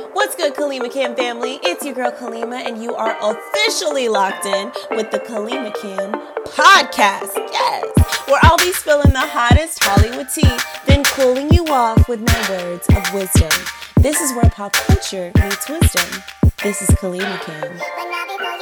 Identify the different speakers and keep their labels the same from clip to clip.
Speaker 1: What's good, Kalima Kam family? It's your girl Kalima, and you are officially locked in with the Kalima Kam podcast. Yes, where I'll be spilling the hottest Hollywood tea, then cooling you off with my words of wisdom. This is where pop culture meets wisdom. This is Kalima Kam.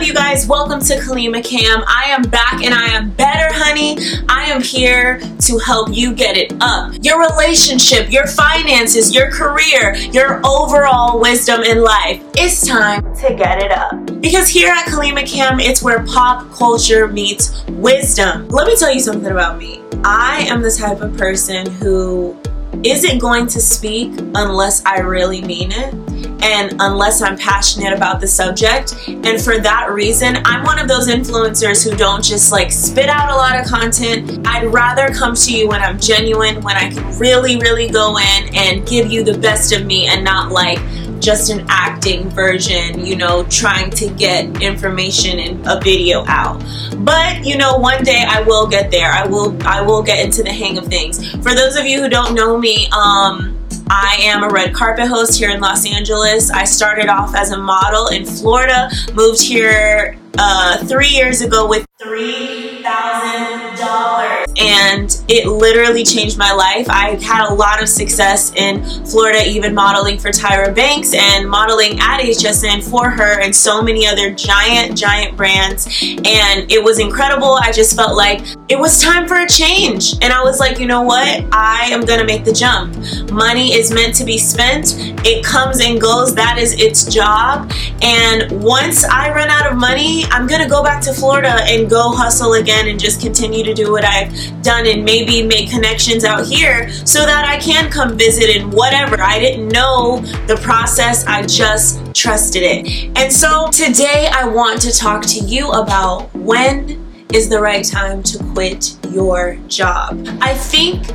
Speaker 1: Up, you guys? Welcome to Kalima Kam. I am back and I am better, honey. I am here to help you get it up. Your relationship, your finances, your career, your overall wisdom in life. It's time to get it up. Because here at Kalima Kam, it's where pop culture meets wisdom. Let me tell you something about me. I am the type of person who isn't going to speak unless I really mean it and unless I'm passionate about the subject. And for that reason, I'm one of those influencers who don't just like spit out a lot of content. I'd rather come to you when I'm genuine, when I can really, really go in and give you the best of me and not like just an acting version, you know, trying to get information in a video out. But, you know, one day I will get there. I will I will get into the hang of things. For those of you who don't know me, um I am a red carpet host here in Los Angeles. I started off as a model in Florida, moved here uh, three years ago with $3,000. And it literally changed my life. I had a lot of success in Florida, even modeling for Tyra Banks and modeling at HSN for her and so many other giant, giant brands. And it was incredible. I just felt like it was time for a change. And I was like, you know what? I am going to make the jump. Money is meant to be spent, it comes and goes. That is its job. And once I run out of money, I'm to go back to Florida and go hustle again and just continue to do what I've done and maybe make connections out here so that I can come visit and whatever. I didn't know the process, I just trusted it. And so today I want to talk to you about when is the right time to quit your job. I think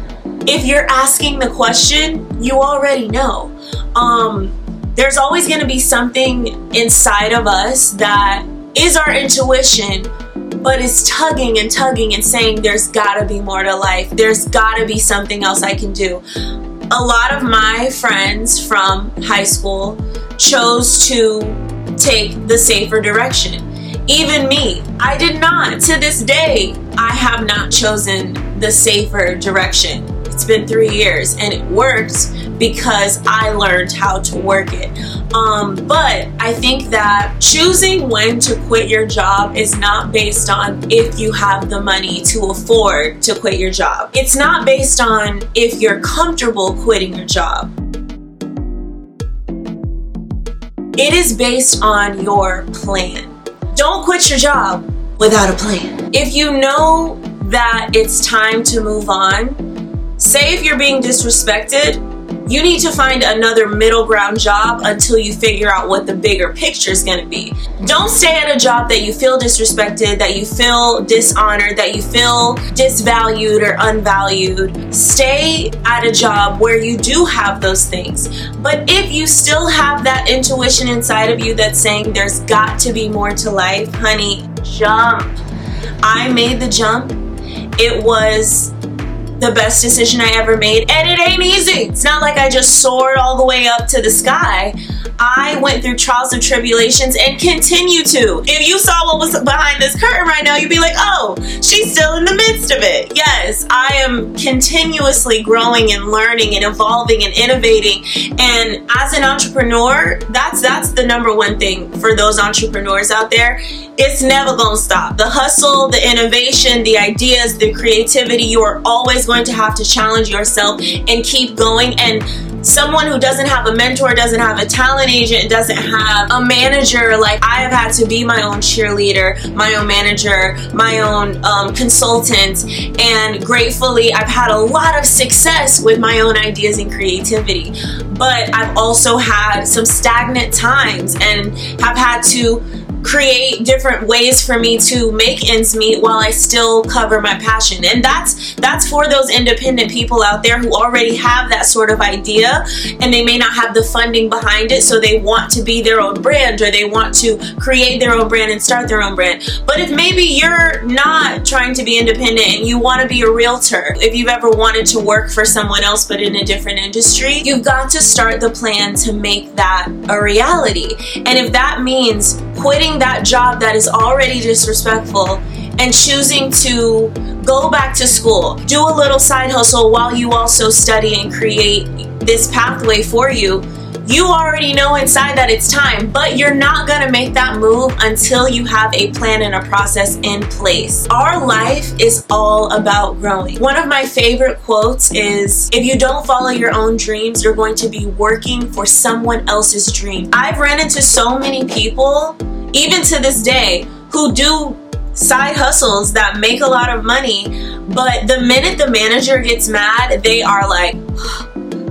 Speaker 1: if you're asking the question, you already know. Um, there's always going to be something inside of us that is our intuition, but it's tugging and tugging and saying, There's gotta be more to life. There's gotta be something else I can do. A lot of my friends from high school chose to take the safer direction. Even me, I did not. To this day, I have not chosen the safer direction. It's been three years and it worked because I learned how to work it. Um, but I think that choosing when to quit your job is not based on if you have the money to afford to quit your job. It's not based on if you're comfortable quitting your job. It is based on your plan. Don't quit your job without a plan. If you know that it's time to move on, say if you're being disrespected, you need to find another middle ground job until you figure out what the bigger picture is going to be. Don't stay at a job that you feel disrespected, that you feel dishonored, that you feel disvalued or unvalued. Stay at a job where you do have those things. But if you still have that intuition inside of you that's saying there's got to be more to life, honey, jump. I made the jump. It was the best decision I ever made, and it ain't easy. It's not like I just soared all the way up to the sky. I went through trials and tribulations and continue to. If you saw what was behind this curtain right now, you'd be like, oh, she's still in the midst of it. Yes, I am continuously growing and learning and evolving and innovating. And as an entrepreneur, that's that's the number one thing for those entrepreneurs out there. It's never gonna stop. The hustle, the innovation, the ideas, the creativity, you are always going to have to challenge yourself and keep going and someone who doesn't have a mentor, doesn't have a talent agent, doesn't have a manager, like I have had to be my own cheerleader, my own manager, my own um, consultant, and gratefully I've had a lot of success with my own ideas and creativity. But I've also had some stagnant times and have had to create different ways for me to make ends meet while I still cover my passion. And that's that's for those independent people out there who already have that sort of idea and they may not have the funding behind it so they want to be their own brand or they want to create their own brand and start their own brand. But if maybe you're not trying to be independent and you want to be a realtor, if you've ever wanted to work for someone else but in a different industry, you've got to start the plan to make that a reality. And if that means quitting that job that is already disrespectful and choosing to go back to school, do a little side hustle while you also study and create this pathway for you, you already know inside that it's time, but you're not gonna make that move until you have a plan and a process in place. Our life is all about growing. One of my favorite quotes is if you don't follow your own dreams, you're going to be working for someone else's dream. I've ran into so many people, even to this day, who do side hustles that make a lot of money, but the minute the manager gets mad, they are like,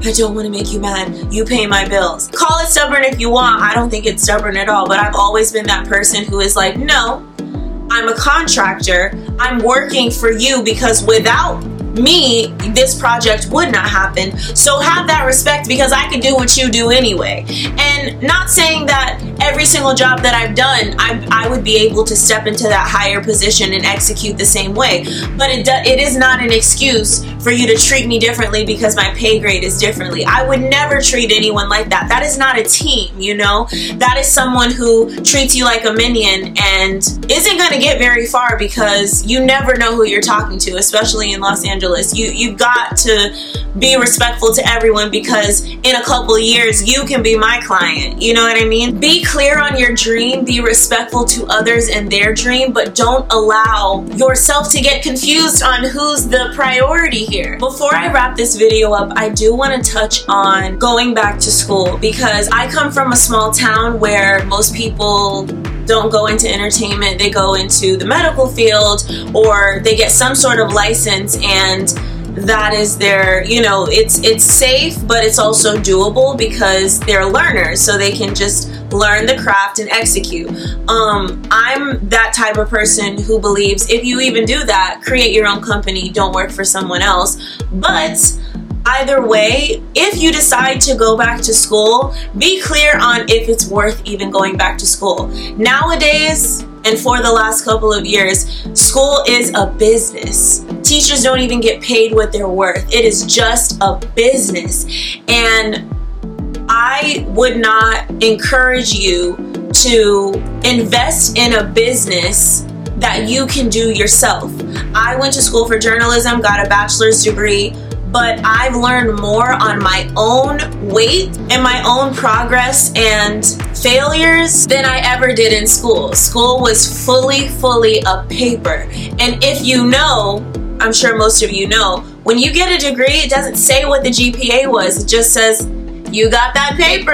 Speaker 1: I don't want to make you mad. You pay my bills. Call it stubborn if you want. I don't think it's stubborn at all, but I've always been that person who is like, no, I'm a contractor. I'm working for you because without me, this project would not happen. So have that respect because I can do what you do anyway. And not saying that every single job that I've done, I, I would be able to step into that higher position and execute the same way. But it, do, it is not an excuse for you to treat me differently because my pay grade is differently. I would never treat anyone like that. That is not a team, you know? That is someone who treats you like a minion and isn't going to get very far because you never know who you're talking to, especially in Los Angeles. You you got to be respectful to everyone because in a couple years you can be my client. You know what I mean? Be clear on your dream, be respectful to others and their dream, but don't allow yourself to get confused on who's the priority here. Before I wrap this video up, I do want to touch on going back to school because I come from a small town where most people don't go into entertainment, they go into the medical field or they get some sort of license and that is their you know it's it's safe but it's also doable because they're learners so they can just learn the craft and execute um i'm that type of person who believes if you even do that create your own company don't work for someone else but Either way, if you decide to go back to school, be clear on if it's worth even going back to school. Nowadays, and for the last couple of years, school is a business. Teachers don't even get paid what they're worth. It is just a business. And I would not encourage you to invest in a business that you can do yourself. I went to school for journalism, got a bachelor's degree, but I've learned more on my own weight and my own progress and failures than I ever did in school. School was fully, fully a paper. And if you know, I'm sure most of you know, when you get a degree, it doesn't say what the GPA was, it just says you got that paper.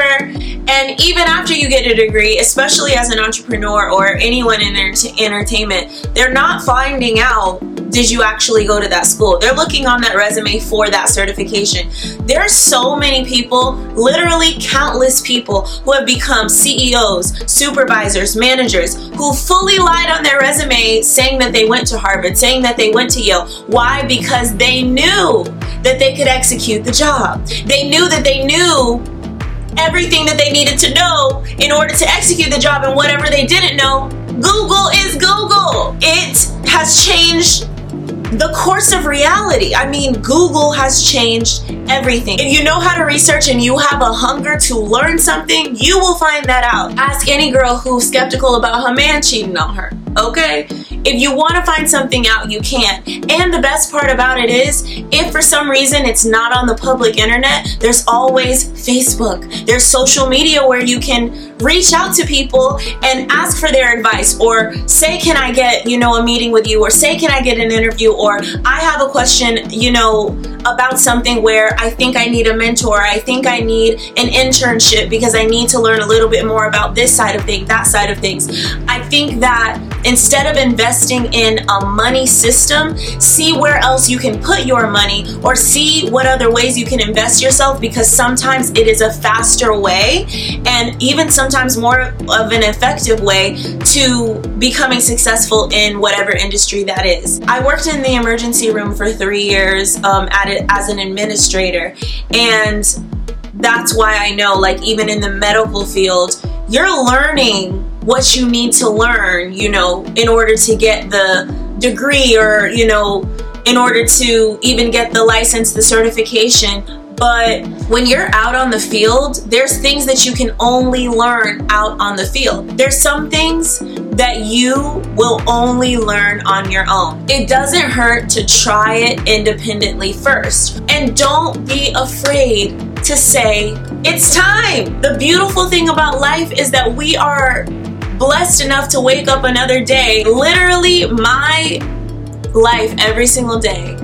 Speaker 1: And even after you get a degree, especially as an entrepreneur or anyone in entertainment, they're not finding out did you actually go to that school? They're looking on that resume for that certification. There are so many people, literally countless people, who have become CEOs, supervisors, managers, who fully lied on their resume saying that they went to Harvard, saying that they went to Yale. Why? Because they knew that they could execute the job. They knew that they knew everything that they needed to know in order to execute the job, and whatever they didn't know, Google is Google. It has changed the course of reality. I mean, Google has changed everything. If you know how to research and you have a hunger to learn something, you will find that out. Ask any girl who's skeptical about her man cheating on her, okay? If you want to find something out, you can. And the best part about it is, if for some reason it's not on the public internet, there's always Facebook. There's social media where you can reach out to people and ask for their advice or say, can I get, you know, a meeting with you or say, can I get an interview or I have a question, you know, about something where I think I need a mentor. I think I need an internship because I need to learn a little bit more about this side of things, that side of things. I think that instead of investing in a money system, see where else you can put your money or see what other ways you can invest yourself because sometimes it is a faster way and even sometimes more of an effective way to becoming successful in whatever industry that is. I worked in the emergency room for three years um, at it as an administrator, and that's why I know, like, even in the medical field, you're learning what you need to learn, you know, in order to get the degree or, you know, in order to even get the license, the certification. But when you're out on the field, there's things that you can only learn out on the field. There's some things that you will only learn on your own. It doesn't hurt to try it independently first. And don't be afraid to say, it's time. The beautiful thing about life is that we are blessed enough to wake up another day. Literally, my life every single day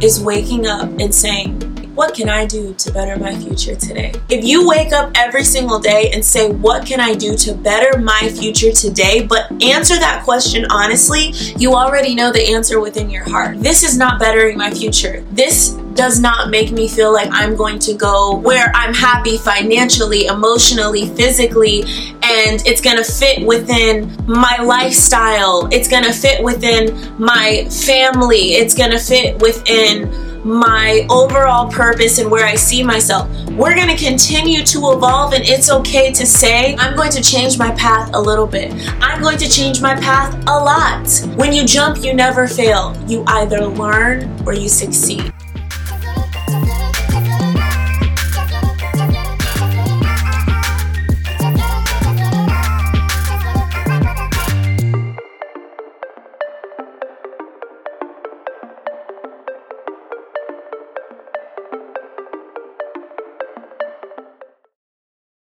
Speaker 1: is waking up and saying, what can I do to better my future today? If you wake up every single day and say, What can I do to better my future today? but answer that question honestly, you already know the answer within your heart. This is not bettering my future. This does not make me feel like I'm going to go where I'm happy financially, emotionally, physically, and it's to fit within my lifestyle. It's to fit within my family. It's to fit within my overall purpose and where I see myself. We're going to continue to evolve, and it's okay to say, I'm going to change my path a little bit. I'm going to change my path a lot. When you jump, you never fail. You either learn or you succeed.